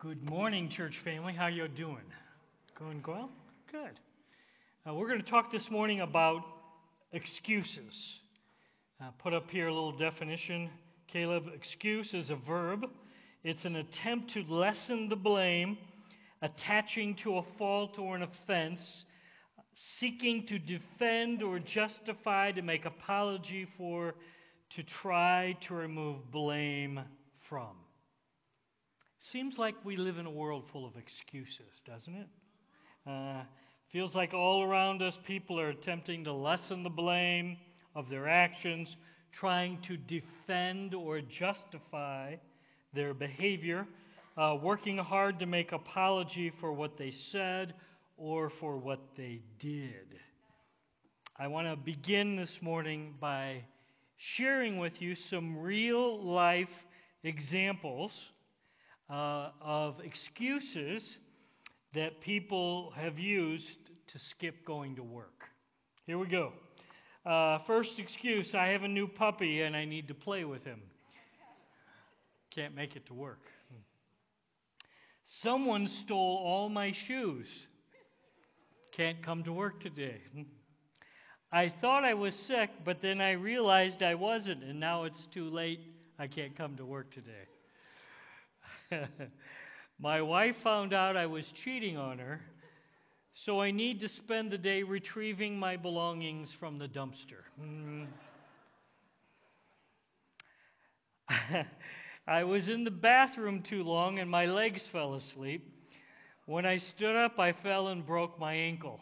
Good morning, church family. How you doing? Going well? Good. Uh, we're going to talk this morning about excuses. Uh, put up here a little definition. Caleb, excuse is a verb. It's an attempt to lessen the blame, attaching to a fault or an offense, seeking to defend or justify, to make apology for, to try to remove blame from. Seems like we live in a world full of excuses, doesn't it? Uh, feels like all around us people are attempting to lessen the blame of their actions, trying to defend or justify their behavior, uh, working hard to make apology for what they said or for what they did. I want to begin this morning by sharing with you some real life examples uh, of excuses that people have used to skip going to work. Here we go. Uh, first excuse I have a new puppy and I need to play with him. Can't make it to work. Someone stole all my shoes. Can't come to work today. I thought I was sick, but then I realized I wasn't, and now it's too late. I can't come to work today. My wife found out I was cheating on her, so I need to spend the day retrieving my belongings from the dumpster. Mm. I was in the bathroom too long and my legs fell asleep. When I stood up, I fell and broke my ankle.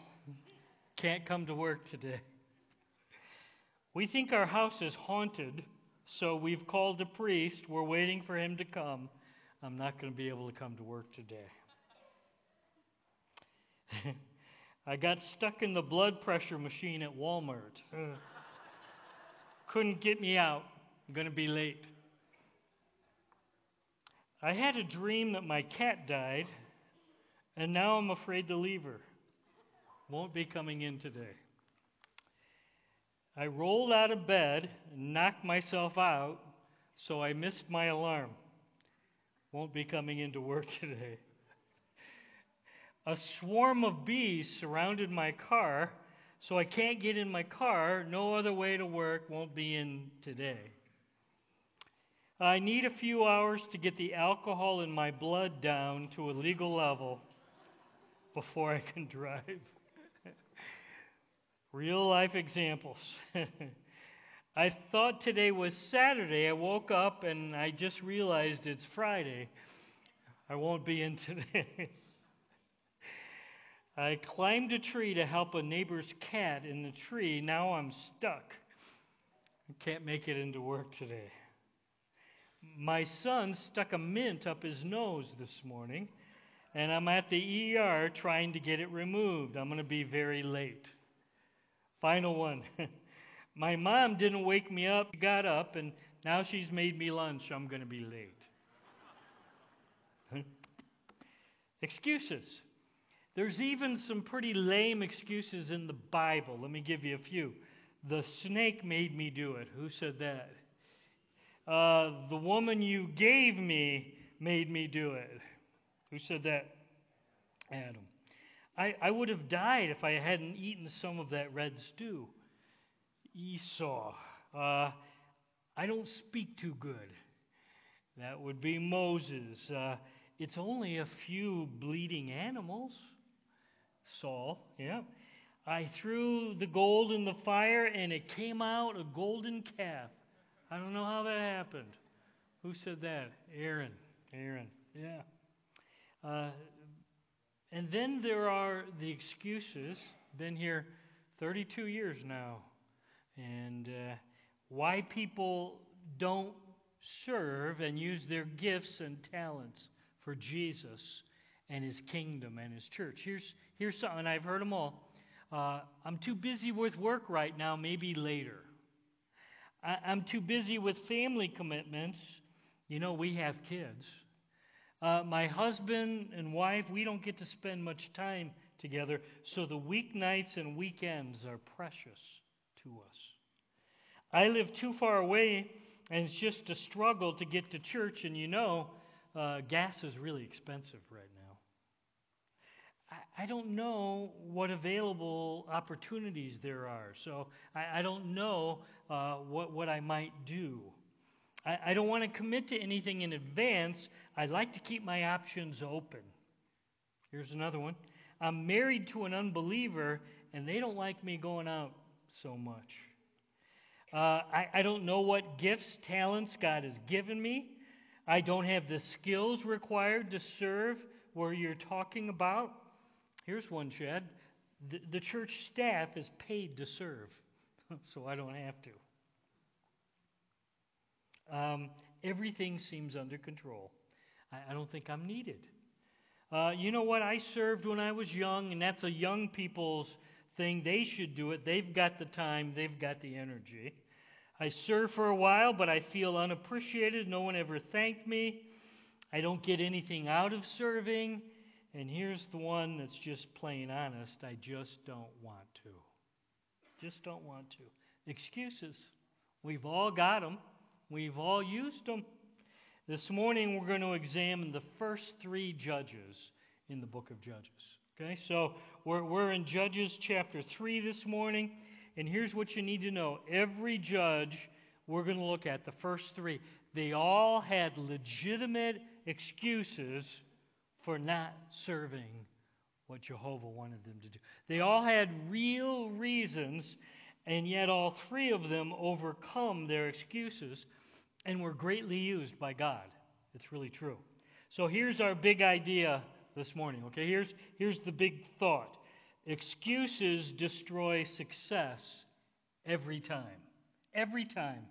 Can't come to work today. We think our house is haunted, so we've called a priest. We're waiting for him to come. I'm not going to be able to come to work today. I got stuck in the blood pressure machine at Walmart. Couldn't get me out. I'm going to be late. I had a dream that my cat died, and now I'm afraid to leave her. Won't be coming in today. I rolled out of bed and knocked myself out, so I missed my alarm won't be coming into work today. A swarm of bees surrounded my car, so I can't get in my car. No other way to work, won't be in today. I need a few hours to get the alcohol in my blood down to a legal level before I can drive. Real life examples. I thought today was Saturday. I woke up and I just realized it's Friday. I won't be in today. I climbed a tree to help a neighbor's cat in the tree. Now I'm stuck. I can't make it into work today. My son stuck a mint up his nose this morning, and I'm at the ER trying to get it removed. I'm going to be very late. Final one. My mom didn't wake me up, she got up, and now she's made me lunch. I'm going to be late. excuses. There's even some pretty lame excuses in the Bible. Let me give you a few. The snake made me do it. Who said that? Uh, the woman you gave me made me do it. Who said that? Adam. I, I would have died if I hadn't eaten some of that red stew. Esau. Uh, I don't speak too good. That would be Moses. Uh, it's only a few bleeding animals. Saul, yeah. I threw the gold in the fire and it came out a golden calf. I don't know how that happened. Who said that? Aaron. Aaron, yeah. Uh, and then there are the excuses. Been here 32 years now and uh, why people don't serve and use their gifts and talents for Jesus and his kingdom and his church. Here's, here's something, I've heard them all. Uh, I'm too busy with work right now, maybe later. I, I'm too busy with family commitments. You know, we have kids. Uh, my husband and wife, we don't get to spend much time together, so the weeknights and weekends are precious to us. I live too far away, and it's just a struggle to get to church, and you know, uh, gas is really expensive right now. I, don't know what available opportunities there are, so I, I don't know uh, what, what I might do. I, I don't want to commit to anything in advance. I like to keep my options open. Here's another one. I'm married to an unbeliever, and they don't like me going out so much. Uh, I, I don't know what gifts, talents God has given me. I don't have the skills required to serve where you're talking about. Here's one, Chad. The, the church staff is paid to serve, so I don't have to. Um, everything seems under control. I, I don't think I'm needed. Uh, you know what? I served when I was young, and that's a young people's thing. They should do it. They've got the time, they've got the energy. I served for a while, but I feel unappreciated. No one ever thanked me. I don't get anything out of serving. And here's the one that's just plain honest I just don't want to. Just don't want to. Excuses. We've all got them, we've all used them. This morning, we're going to examine the first three judges in the book of Judges. Okay, so we're, we're in Judges chapter 3 this morning, and here's what you need to know. Every judge we're going to look at, the first three, they all had legitimate excuses for not serving what Jehovah wanted them to do. They all had real reasons, and yet all three of them overcome their excuses and were greatly used by God. It's really true. So here's our big idea this morning, okay? Here's, here's the big thought excuses destroy success every time. Every time.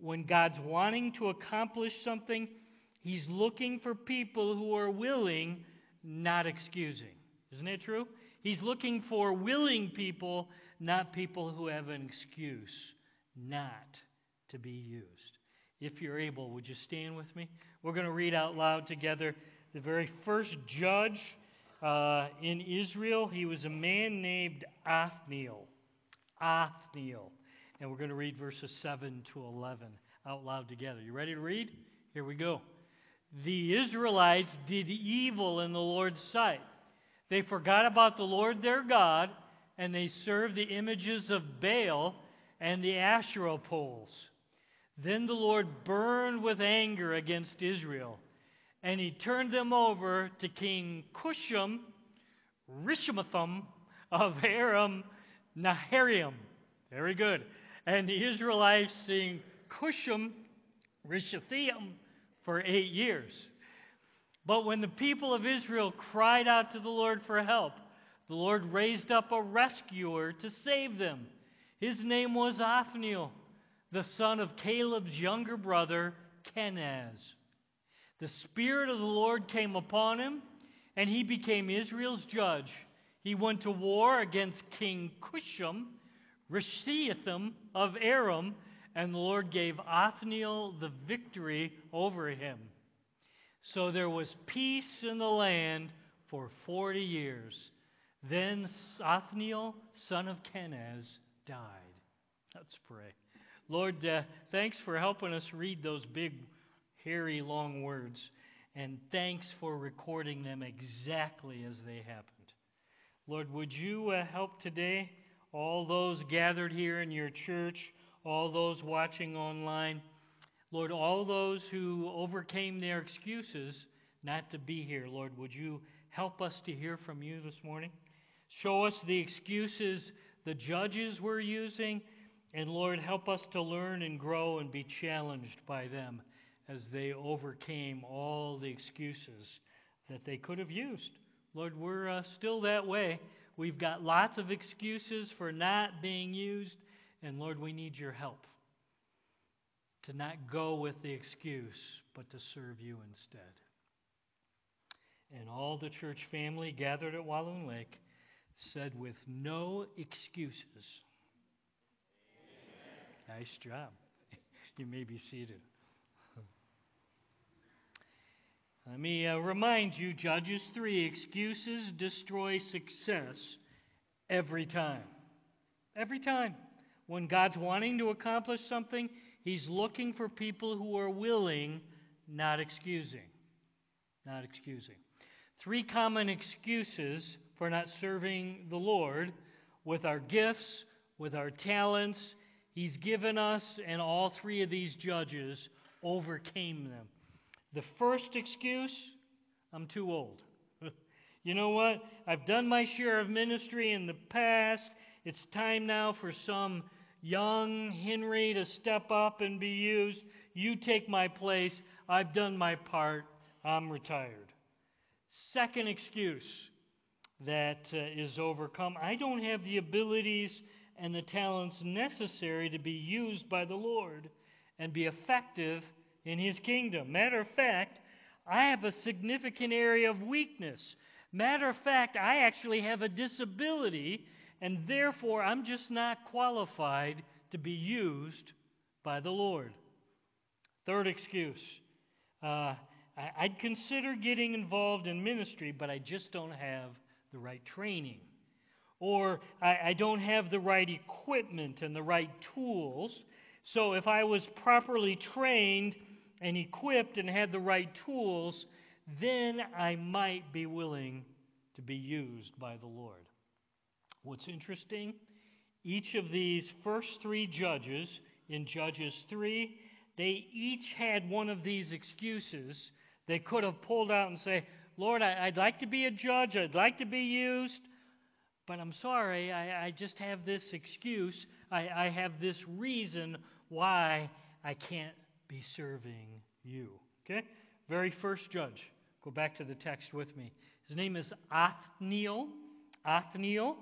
When God's wanting to accomplish something, He's looking for people who are willing, not excusing. Isn't it true? He's looking for willing people, not people who have an excuse not to be used. If you're able, would you stand with me? We're going to read out loud together the very first judge uh, in Israel. He was a man named Othniel. Othniel. And we're going to read verses 7 to 11 out loud together. You ready to read? Here we go. The Israelites did evil in the Lord's sight. They forgot about the Lord their God, and they served the images of Baal and the Asherah poles. Then the Lord burned with anger against Israel, and he turned them over to King Cushan, Rishamatham of Aram Naharaim. Very good. And the Israelites sing Cushan, Rishathaim for eight years. But when the people of Israel cried out to the Lord for help, the Lord raised up a rescuer to save them. His name was Othniel the son of Caleb's younger brother, Kenaz. The Spirit of the Lord came upon him, and he became Israel's judge. He went to war against King Cushan, Rishathaim of Aram, and the Lord gave Othniel the victory over him. So there was peace in the land for 40 years. Then Othniel, son of Kenaz, died. Let's pray. Lord, uh, thanks for helping us read those big, hairy, long words. And thanks for recording them exactly as they happened. Lord, would you uh, help today all those gathered here in your church, all those watching online? Lord, all those who overcame their excuses not to be here, Lord, would you help us to hear from you this morning? Show us the excuses the judges were using and Lord, help us to learn and grow and be challenged by them as they overcame all the excuses that they could have used. Lord, we're uh, still that way. We've got lots of excuses for not being used, and Lord, we need your help to not go with the excuse, but to serve you instead. And all the church family gathered at Walloon Lake said, with no excuses. Nice job. you may be seated. Let me uh, remind you Judges 3 excuses destroy success every time. Every time. When God's wanting to accomplish something, He's looking for people who are willing, not excusing. not excusing. Three common excuses for not serving the Lord with our gifts, with our talents. He's given us, and all three of these judges overcame them. The first excuse I'm too old. you know what? I've done my share of ministry in the past. It's time now for some young Henry to step up and be used. You take my place. I've done my part. I'm retired. Second excuse that uh, is overcome I don't have the abilities and the talents necessary to be used by the Lord and be effective in His kingdom. Matter of fact, I have a significant area of weakness. Matter of fact, I actually have a disability, and therefore I'm just not qualified to be used by the Lord. Third excuse uh, I'd consider getting involved in ministry, but I just don't have the right training. Or I, I don't have the right equipment and the right tools. So if I was properly trained and equipped and had the right tools, then I might be willing to be used by the Lord. What's interesting? Each of these first three judges in Judges 3, they each had one of these excuses they could have pulled out and say, Lord, I, would like to be a judge, I'd like to be used, but I'm sorry, I, I just have this excuse, I, I have this reason why I can't be serving you. Okay? Very first judge. Go back to the text with me. His name is Othniel. Othniel.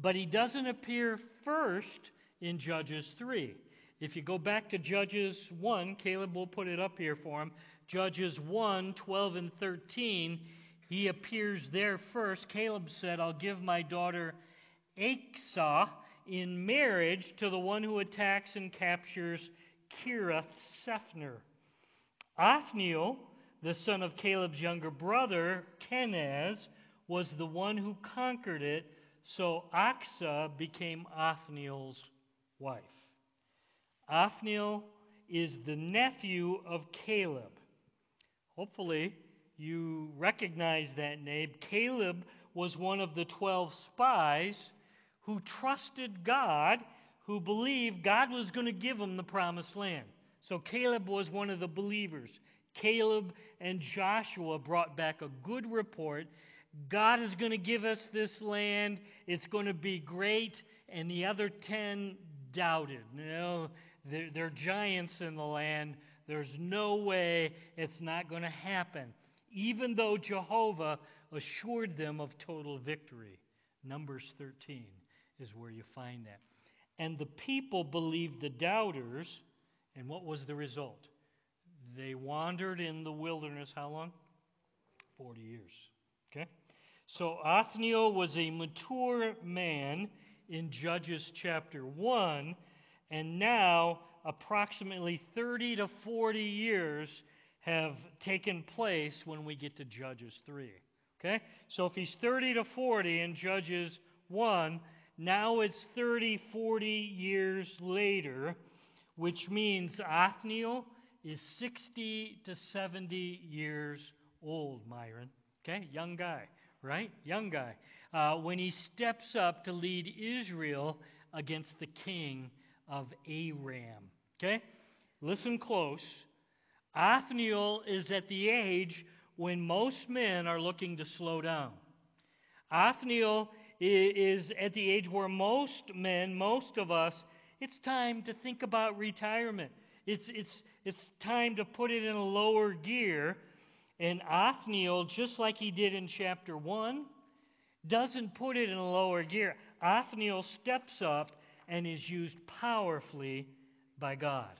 But he doesn't appear first in Judges 3. If you go back to Judges 1, Caleb will put it up here for him. Judges 1 12 and 13, he appears there first. Caleb said, I'll give my daughter Achsah in marriage to the one who attacks and captures Kiriath Sepher. Othniel, the son of Caleb's younger brother, Kenaz, was the one who conquered it, so Achsah became Othniel's wife. Othniel is the nephew of Caleb. Hopefully, you recognize that name. Caleb was one of the 12 spies who trusted God, who believed God was going to give them the promised land. So Caleb was one of the believers. Caleb and Joshua brought back a good report. God is going to give us this land. It's going to be great. And the other 10 doubted. Know, they're, they're giants in the land. There's no way it's not going to happen, even though Jehovah assured them of total victory. Numbers 13 is where you find that. And the people believed the doubters, and what was the result? They wandered in the wilderness how long? 40 years. Okay? So Othniel was a mature man in Judges chapter 1, and now approximately 30 to 40 years have taken place when we get to Judges 3. Okay? So if he's 30 to 40 in Judges 1, now it's 30, 40 years later, which means Othniel is 60 to 70 years old, Myron. Okay? Young guy, right? Young guy. Uh, when he steps up to lead Israel against the king of Aram. Okay? Listen close. Othniel is at the age when most men are looking to slow down. Othniel is at the age where most men, most of us, it's time to think about retirement. It's, it's, it's time to put it in a lower gear. And Othniel, just like he did in chapter 1, doesn't put it in a lower gear. Othniel steps up and is used powerfully by God.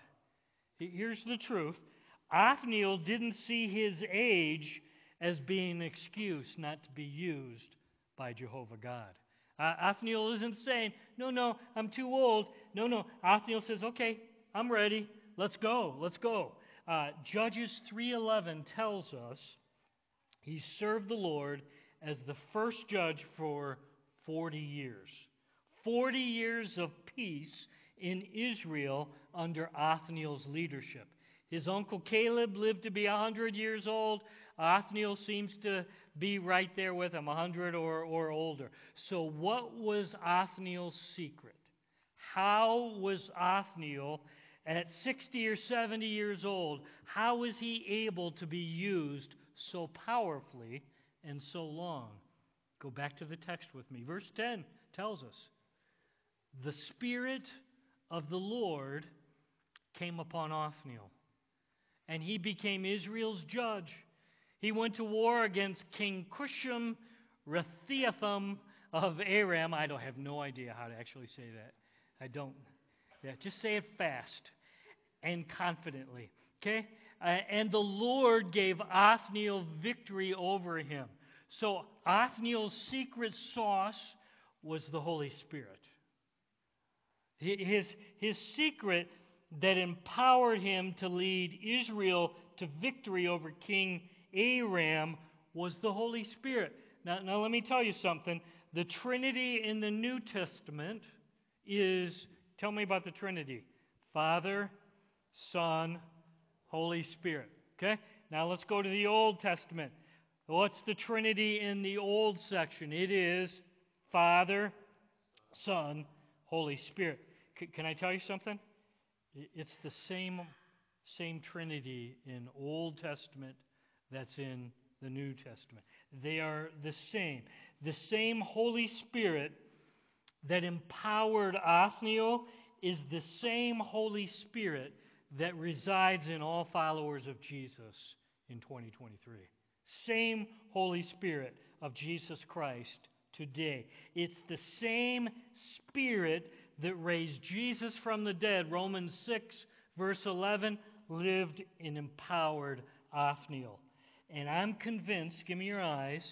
Here's the truth Othniel didn't see his age as being an excuse not to be used by Jehovah God. Uh, Othniel isn't saying, no, no, I'm too old. No, no. Othniel says, okay, I'm ready. Let's go. Let's go. Uh, Judges 3.11 tells us he served the Lord as the first judge for 40 years. 40 years of peace in Israel under Othniel's leadership. His uncle Caleb lived to be 100 years old. Othniel seems to be right there with him, 100 or, or older. So, what was Othniel's secret? How was Othniel, at 60 or 70 years old, how was he able to be used so powerfully and so long? Go back to the text with me. Verse 10 tells us the Spirit of the Lord came upon Othniel, and he became Israel's judge. He went to war against King Cushan Rathiatham of Aram. I don't have no idea how to actually say that. I don't. Yeah, just say it fast and confidently. Okay? Uh, and the Lord gave Othniel victory over him. So Othniel's secret sauce was the Holy Spirit. His, his secret that empowered him to lead Israel to victory over King Aram was the Holy Spirit. Now, now let me tell you something. The Trinity in the New Testament is, tell me about the Trinity Father, Son, Holy Spirit. Okay? Now let's go to the Old Testament. What's the Trinity in the Old section? It is Father, Son, Holy Spirit. C- can I tell you something? It's the same, same Trinity in Old Testament that's in the New Testament. They are the same. The same Holy Spirit that empowered Othniel is the same Holy Spirit that resides in all followers of Jesus in 2023. Same Holy Spirit of Jesus Christ today. It's the same Spirit that raised Jesus from the dead. Romans 6, verse 11, lived and empowered Othniel. And I'm convinced, give me your eyes,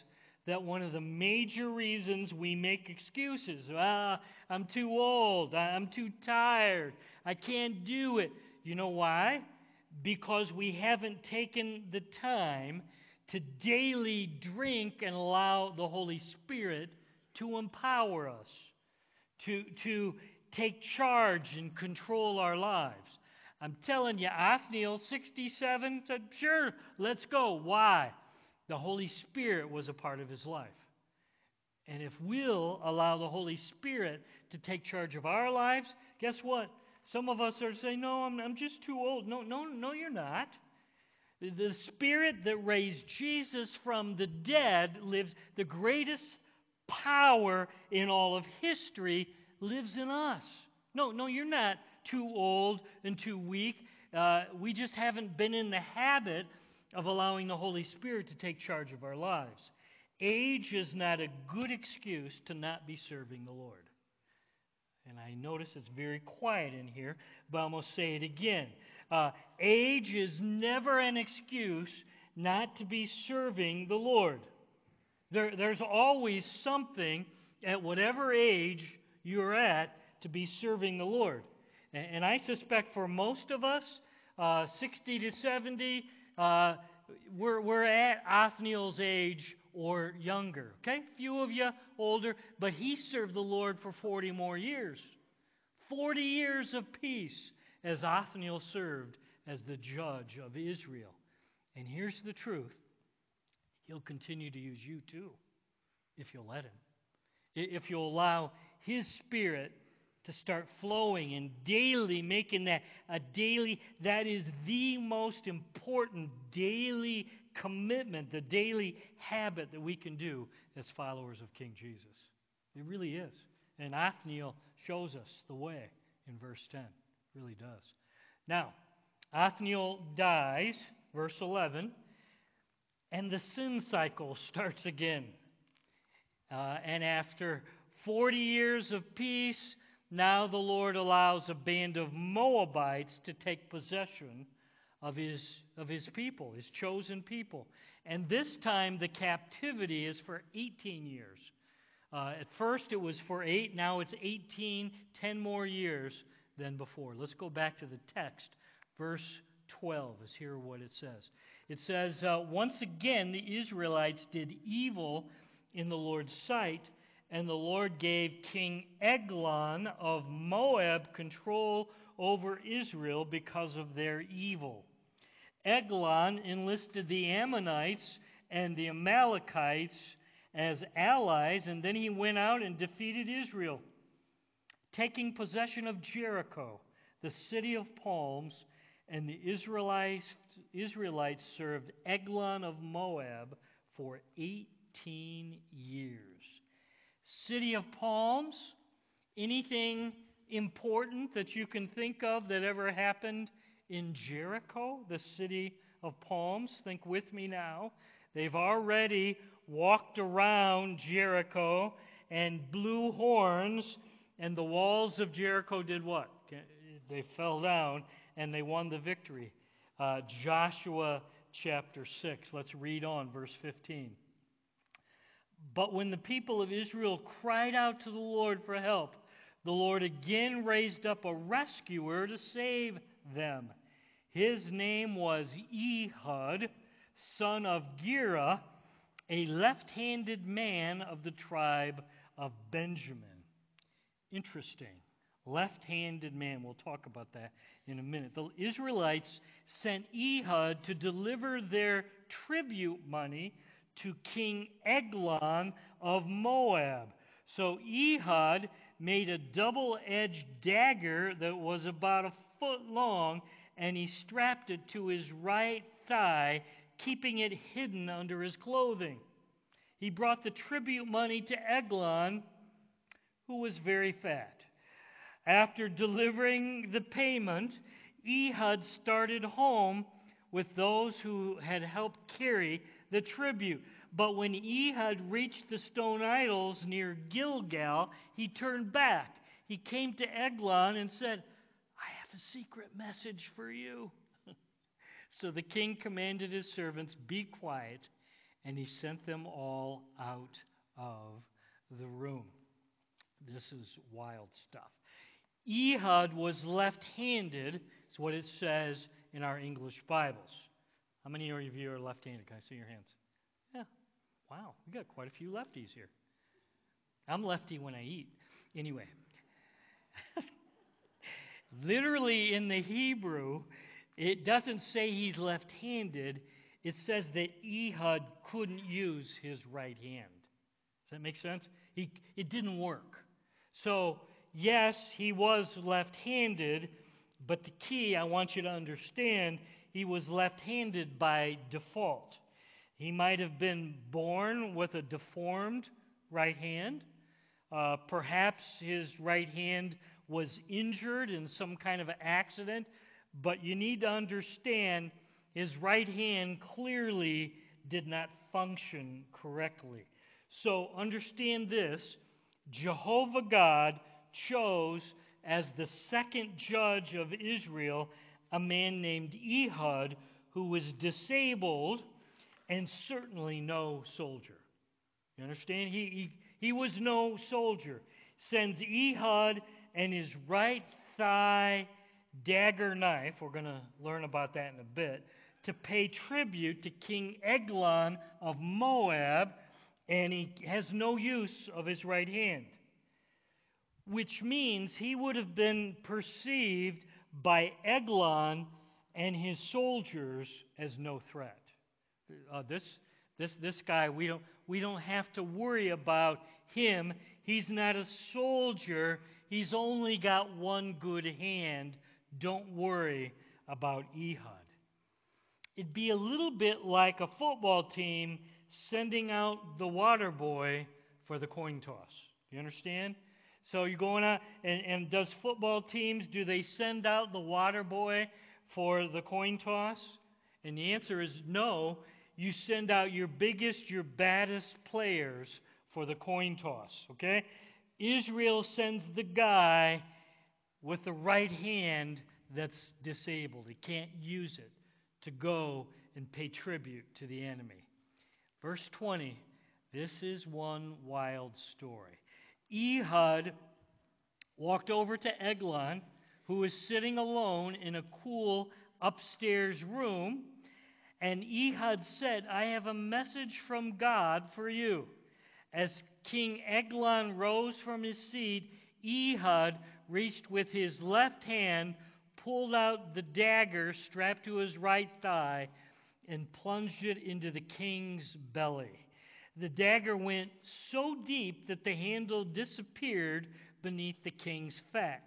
that one of the major reasons we make excuses ah, I'm too old, I'm too tired, I can't do it. You know why? Because we haven't taken the time to daily drink and allow the Holy Spirit to empower us, to, to take charge and control our lives. I'm telling you, Othniel, 67, said, Sure, let's go. Why? The Holy Spirit was a part of his life. And if we'll allow the Holy Spirit to take charge of our lives, guess what? Some of us are saying, No, I'm, I'm just too old. No, no, no, you're not. The Spirit that raised Jesus from the dead lives, the greatest power in all of history lives in us. No, no, you're not too old and too weak. Uh, we just haven't been in the habit of allowing the Holy Spirit to take charge of our lives. Age is not a good excuse to not be serving the Lord. And I notice it's very quiet in here, but I'm going to say it again. Uh, age is never an excuse not to be serving the Lord. There, there's always something at whatever age you're at to be serving the Lord. And, I suspect for most of us, uh, 60 to 70, uh, we're, we're at Othniel's age or younger. Okay? Few of you older, but he served the Lord for 40 more years. 40 years of peace as Othniel served as the judge of Israel. And here's the truth He'll continue to use you too, if you'll let Him. If you'll allow His Spirit to start flowing and daily making that a daily, that is the most important daily commitment, the daily habit that we can do as followers of King Jesus. It really is. And Othniel shows us the way in verse 10. It really does. Now, Othniel dies, verse 11, and the sin cycle starts again. Uh, and after 40 years of peace, now the Lord allows a band of Moabites to take possession of his, of his people, his chosen people. And this time the captivity is for 18 years. Uh, at first it was for eight, now it's 18, 10 more years than before. Let's go back to the text. Verse 12 is here what it says. It says, uh, Once again the Israelites did evil in the Lord's sight, and the Lord gave King Eglon of Moab control over Israel because of their evil. Eglon enlisted the Ammonites and the Amalekites as allies, and then he went out and defeated Israel, taking possession of Jericho, the city of palms, and the Israelites, served Eglon of Moab for 18 years. City of palms, anything important that you can think of that ever happened in Jericho, the city of palms? Think with me now. They've already walked around Jericho and blew horns, and the walls of Jericho did what? They fell down and they won the victory. Uh, Joshua chapter 6. Let's read on, verse 15. But when the people of Israel cried out to the Lord for help, the Lord again raised up a rescuer to save them. His name was Ehud, son of Gera, a left handed man of the tribe of Benjamin. Interesting. Left handed man. We'll talk about that in a minute. The Israelites sent Ehud to deliver their tribute money to King Eglon of Moab. So Ehud made a double edged dagger that was about a foot long, and he strapped it to his right thigh, keeping it hidden under his clothing. He brought the tribute money to Eglon, who was very fat. After delivering the payment, Ehud started home with those who had helped carry the tribute. But when Ehud reached the stone idols near Gilgal, he turned back. He came to Eglon and said, I have a secret message for you. so the king commanded his servants, Be quiet, and he sent them all out of the room. This is wild stuff. Ehud was left handed, is what it says in our English Bibles. How many of you are left handed? Can I see your hands? Yeah. Wow, we got quite a few lefties here. I'm lefty when I eat. Anyway, literally in the Hebrew, it doesn't say he's left handed, it says that Ehud couldn't use his right hand. Does that make sense? He, it didn't work. So, yes, he was left handed, but the key I want you to understand he was left handed by default. He might have been born with a deformed right hand. Uh, perhaps his right hand was injured in some kind of accident, but you need to understand his right hand clearly did not function correctly. So understand this Jehovah God chose as the second judge of Israel a man named Ehud who was disabled and certainly no soldier. You understand? He, he, he was no soldier. Sends Ehud and his right thigh dagger knife, we're going to learn about that in a bit, to pay tribute to King Eglon of Moab, and he has no use of his right hand which means he would have been perceived by Eglon and his soldiers as no threat. Uh, this, this, this guy, we don't, we don't have to worry about him. He's not a soldier, he's only got one good hand. Don't worry about Ehud. It'd be a little bit like a football team sending out the water boy for the coin toss. You understand? So you're going out, uh, and, and does football teams, do they send out the water boy for the coin toss? And the answer is no. You send out your biggest, your baddest players for the coin toss, okay? Israel sends the guy with the right hand that's disabled. He can't use it to go and pay tribute to the enemy. Verse 20 this is one wild story. Ehud walked over to Eglon, who was sitting alone in a cool upstairs room, and Ehud said, I have a message from God for you. As King Eglon rose from his seat, Ehud reached with his left hand, pulled out the dagger strapped to his right thigh and plunged it into the king's belly. The dagger went so deep that the handle disappeared beneath the king's fat.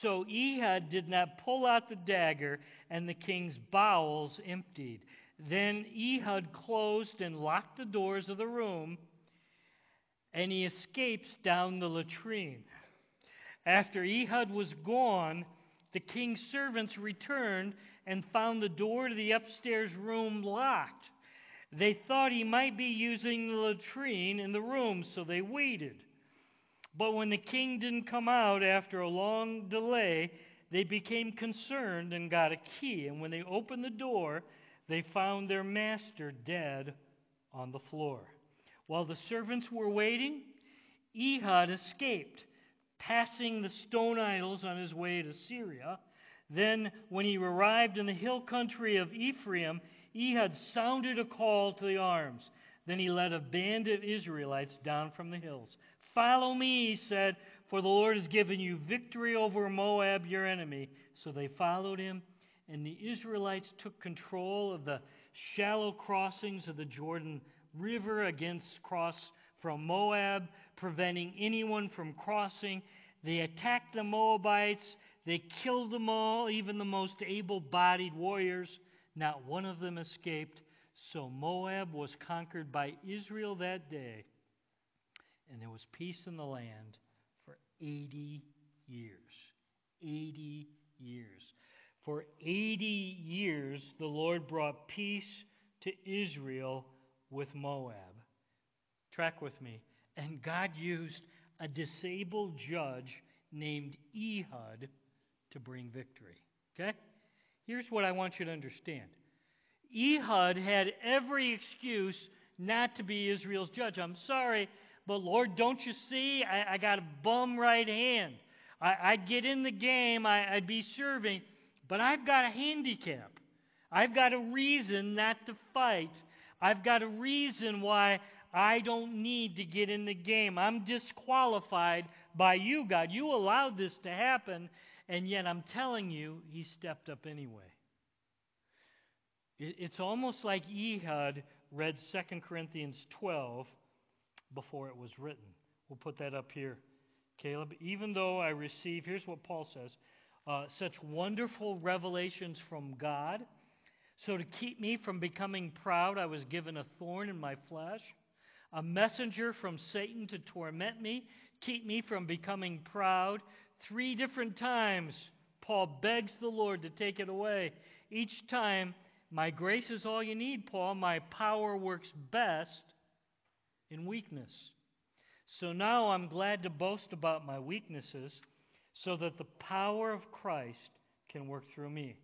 So Ehud did not pull out the dagger, and the king's bowels emptied. Then Ehud closed and locked the doors of the room, and he escapes down the latrine. After Ehud was gone, the king's servants returned and found the door to the upstairs room locked. They thought he might be using the latrine in the room, so they waited. But when the king didn't come out after a long delay, they became concerned and got a key. And when they opened the door, they found their master dead on the floor. While the servants were waiting, Ehud escaped, passing the stone idols on his way to Seirah. Then, when he arrived in the hill country of Ephraim, Ehud sounded a call to the arms. Then he led a band of Israelites down from the hills. Follow me, he said, for the Lord has given you victory over Moab, your enemy. So they followed him, and the Israelites took control of the shallow crossings of the Jordan River against cross from Moab, preventing anyone from crossing. They attacked the Moabites. They killed them all, even the most able bodied warriors. Not one of them escaped. So Moab was conquered by Israel that day and there was peace in the land for 80 years. 80 years. For 80 years, the Lord brought peace to Israel with Moab. Track with me. And God used a disabled judge named Ehud to bring victory. Okay? Here's what I want you to understand Ehud had every excuse not to be Israel's judge. I'm sorry, but Lord, don't you see? I, I got a bum right hand. I, would get in the game, I, I'd be serving, but I've got a handicap. I've got a reason not to fight. I've got a reason why I don't need to get in the game. I'm disqualified by you, God. You allowed this to happen, and yet I'm telling you, he stepped up anyway. It's almost like Ehud read 2 Corinthians 12 before it was written. We'll put that up here, Caleb. Even though I receive, here's what Paul says uh, such wonderful revelations from God. So, to keep me from becoming proud, I was given a thorn in my flesh, a messenger from Satan to torment me, keep me from becoming proud. Three different times, Paul begs the Lord to take it away. Each time, my grace is all you need, Paul. My power works best in weakness. So now I'm glad to boast about my weaknesses so that the power of Christ can work through me.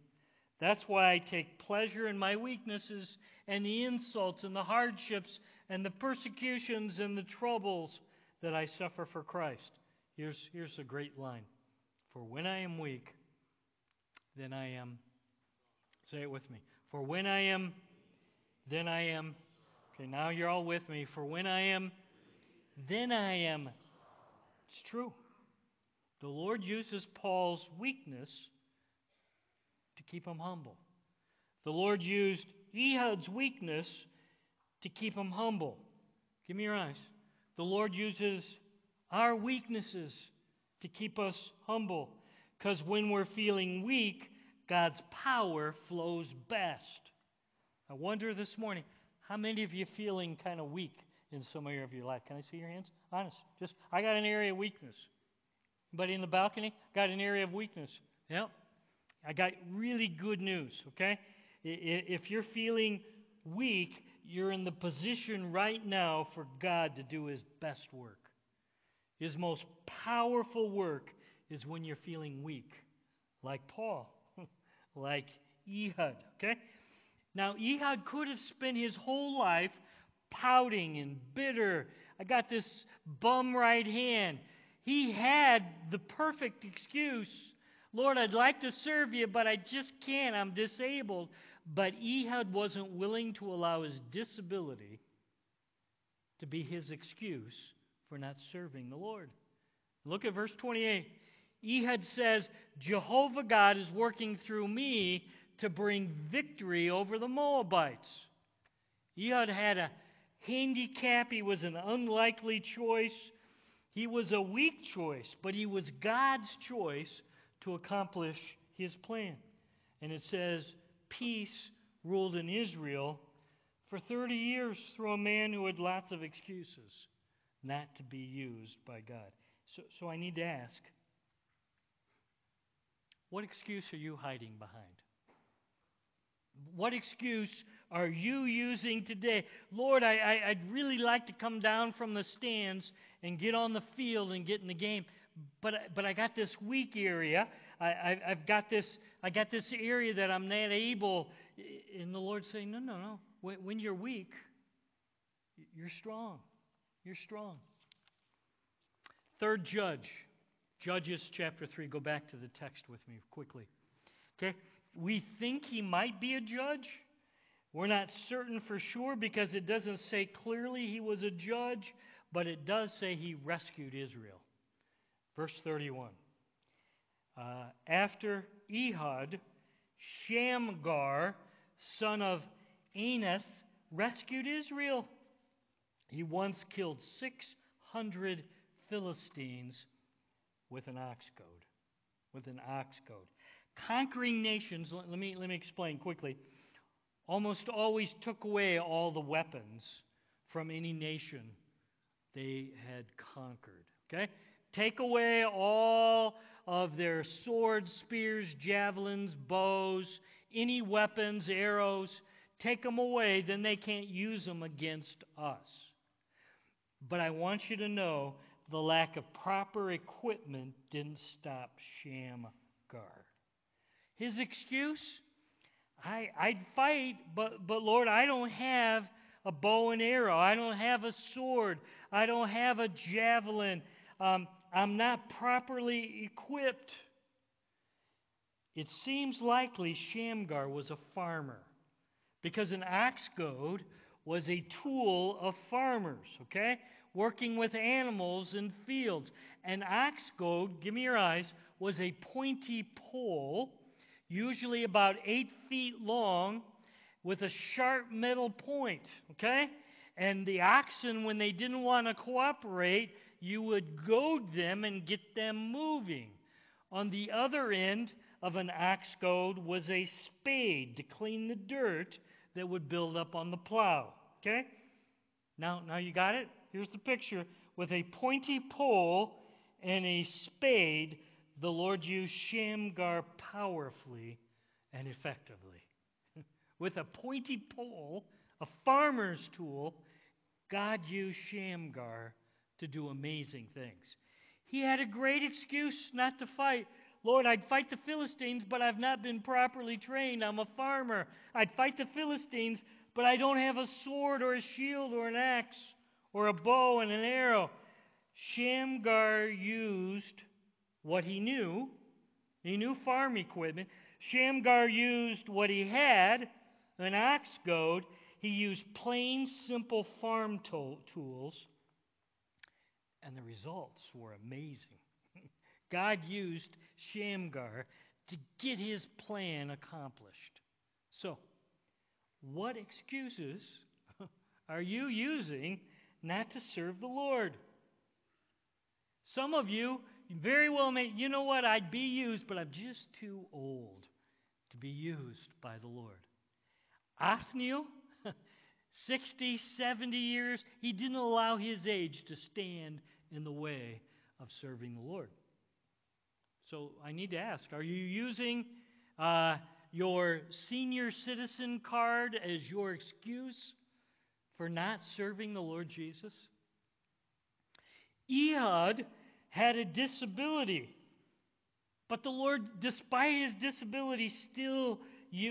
That's why I take pleasure in my weaknesses and the insults and the hardships and the persecutions and the troubles that I suffer for Christ. Here's, here's a great line For when I am weak, then I am, say it with me. For when I am, then I am Okay, now you're all with me. For when I am, then I am. It's true. The Lord uses Paul's weakness to keep him humble. The Lord used Ehud's weakness to keep him humble. Give me your eyes. The Lord uses our weaknesses to keep us humble. Because when we're feeling weak, God's power flows best. I wonder this morning how many of you feeling kind of weak in some area of your life? Can I see your hands? Honest. Just I got an area of weakness. Anybody in the balcony got an area of weakness? Yep. I got really good news, okay? If you're feeling weak, you're in the position right now for God to do his best work. His most powerful work is when you're feeling weak, like Paul, like Ehud, okay? Now, Ehud could have spent his whole life pouting and bitter. I got this bum right hand. He had the perfect excuse. Lord, I'd like to serve you, but I just can't. I'm disabled. But Ehud wasn't willing to allow his disability to be his excuse for not serving the Lord. Look at verse 28. Ehud says, Jehovah God is working through me to bring victory over the Moabites. Ehud had a handicap, he was an unlikely choice. He was a weak choice, but he was God's choice to accomplish his plan. And it says, Peace ruled in Israel for 30 years through a man who had lots of excuses not to be used by God. So, so I need to ask what excuse are you hiding behind? What excuse are you using today? Lord, I, would really like to come down from the stands and get on the field and get in the game, but, but I got this weak area. I, I've got this, I got this area that I'm not able. And the Lord's saying, no, no, no. When, when you're weak, you're strong. You're strong. Third judge, Judges chapter 3. Go back to the text with me quickly. Okay? We think he might be a judge. We're not certain for sure because it doesn't say clearly he was a judge, but it does say he rescued Israel. Verse 31. Uh, after Ehud, Shamgar, son of Anath, rescued Israel. He once killed 600 Philistines with an ox goad. With an ox goad. Conquering nations, let me, let me explain quickly, almost always took away all the weapons from any nation they had conquered. Okay? Take away all of their swords, spears, javelins, bows, any weapons, arrows. Take them away, then they can't use them against us. But I want you to know the lack of proper equipment didn't stop Shamgar. His excuse? I, I'd fight, but, but Lord, I don't have a bow and arrow. I don't have a sword. I don't have a javelin. Um, I'm not properly equipped. It seems likely Shamgar was a farmer because an ox goad was a tool of farmers, okay? Working with animals in fields. An ox goad, give me your eyes, was a pointy pole, usually about eight feet long, with a sharp metal point, okay? And the oxen, when they didn't want to cooperate, you would goad them and get them moving. On the other end of an ox goad was a spade to clean the dirt that would build up on the plow. Okay? Now, now you got it? Here's the picture. With a pointy pole and a spade, the Lord used Shamgar powerfully and effectively. With a pointy pole, a farmer's tool, God used Shamgar to do amazing things. He had a great excuse not to fight. Lord, I'd fight the Philistines, but I've not been properly trained. I'm a farmer. I'd fight the Philistines, but I don't have a sword or a shield or an axe or a bow and an arrow. Shamgar used what he knew. He knew farm equipment. Shamgar used what he had an ox goad. He used plain, simple farm to- tools and the results were amazing. God used Shamgar to get his plan accomplished. So, what excuses are you using not to serve the Lord? Some of you very well may, you know what, I'd be used, but I'm just too old to be used by the Lord. Othniel, 60, 70 years, he didn't allow his age to stand in the way of serving the Lord. So I need to ask are you using uh, your senior citizen card as your excuse for not serving the Lord Jesus? Ehud had a disability, but the Lord, despite his disability, still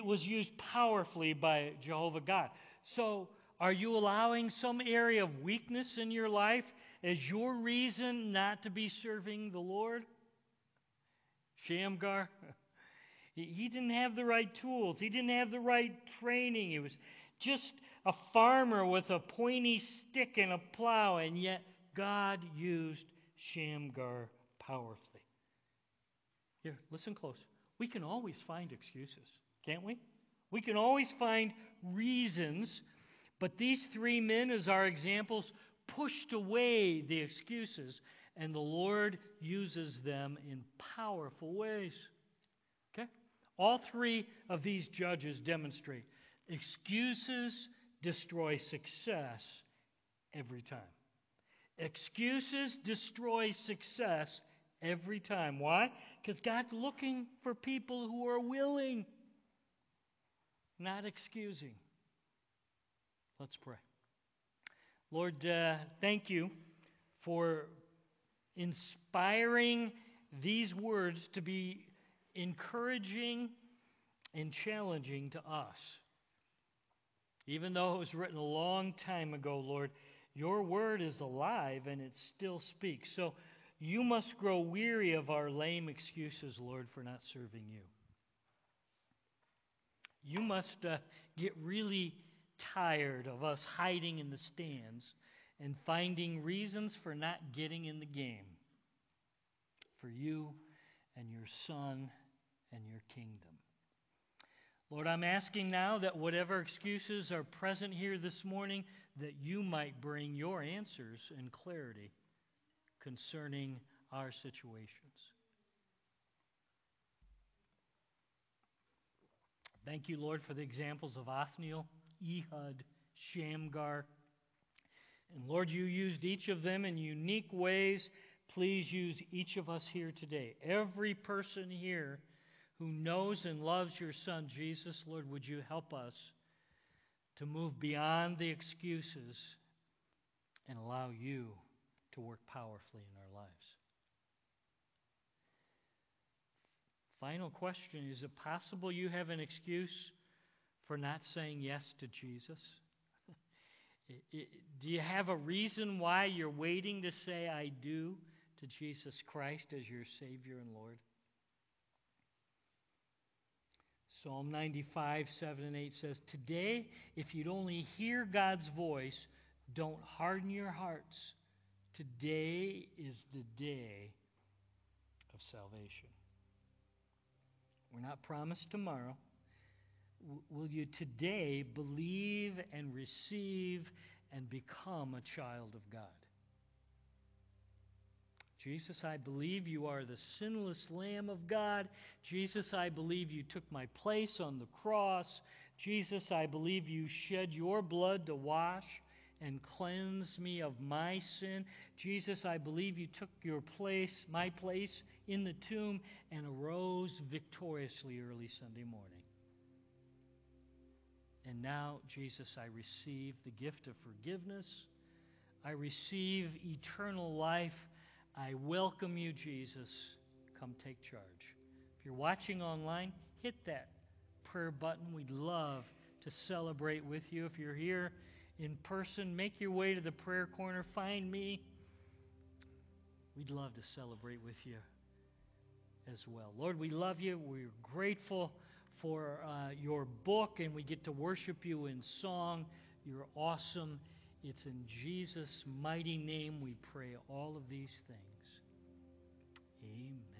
was used powerfully by Jehovah God. So, are you allowing some area of weakness in your life as your reason not to be serving the Lord? Shamgar, he didn't have the right tools, he didn't have the right training. He was just a farmer with a pointy stick and a plow, and yet God used Shamgar powerfully. Here, listen close. We can always find excuses, can't we? We can always find reasons, but these three men, as our examples, pushed away the excuses, and the Lord uses them in powerful ways. All three of these judges demonstrate excuses destroy success every time. Excuses destroy success every time. Why? Because God's looking for people who are willing, not excusing. Let's pray. Lord, uh, thank you for inspiring these words to be encouraging and challenging to us. Even though it was written a long time ago, Lord, your word is alive and it still speaks. So you must grow weary of our lame excuses, Lord, for not serving you. You must uh, get really tired of us hiding in the stands and finding reasons for not getting in the game for you and your Son and your kingdom. Lord, I'm asking now that whatever excuses are present here this morning, that you might bring your answers and clarity concerning our situations. Thank you, Lord, for the examples of Othniel, Ehud, Shamgar. And Lord, you used each of them in unique ways. Please use each of us here today. Every person here who knows and loves your Son, Jesus, Lord, would you help us to move beyond the excuses and allow you to work powerfully in our lives. Final question Is it possible you have an excuse for not saying yes to Jesus? do you have a reason why you're waiting to say I do to Jesus Christ as your Savior and Lord? Psalm 95, 7 and 8 says, Today, if you'd only hear God's voice, don't harden your hearts Today is the day of salvation. We're not promised tomorrow. Will you today believe and receive and become a child of God? Jesus, I believe you are the sinless Lamb of God. Jesus, I believe you took my place on the cross. Jesus, I believe you shed your blood to wash and cleanse me of my sin. Jesus, I believe you took your place, my place, in the tomb and arose victoriously early Sunday morning. And now, Jesus, I receive the gift of forgiveness. I receive eternal life. I welcome you, Jesus. Come take charge. If you're watching online, hit that prayer button. We'd love to celebrate with you. If you're here, in person, make your way to the prayer corner, find me. We'd love to celebrate with you as well. Lord, we love you. We're grateful for uh, your book, and we get to worship you in song. You're awesome. It's in Jesus' mighty name we pray all of these things. Amen.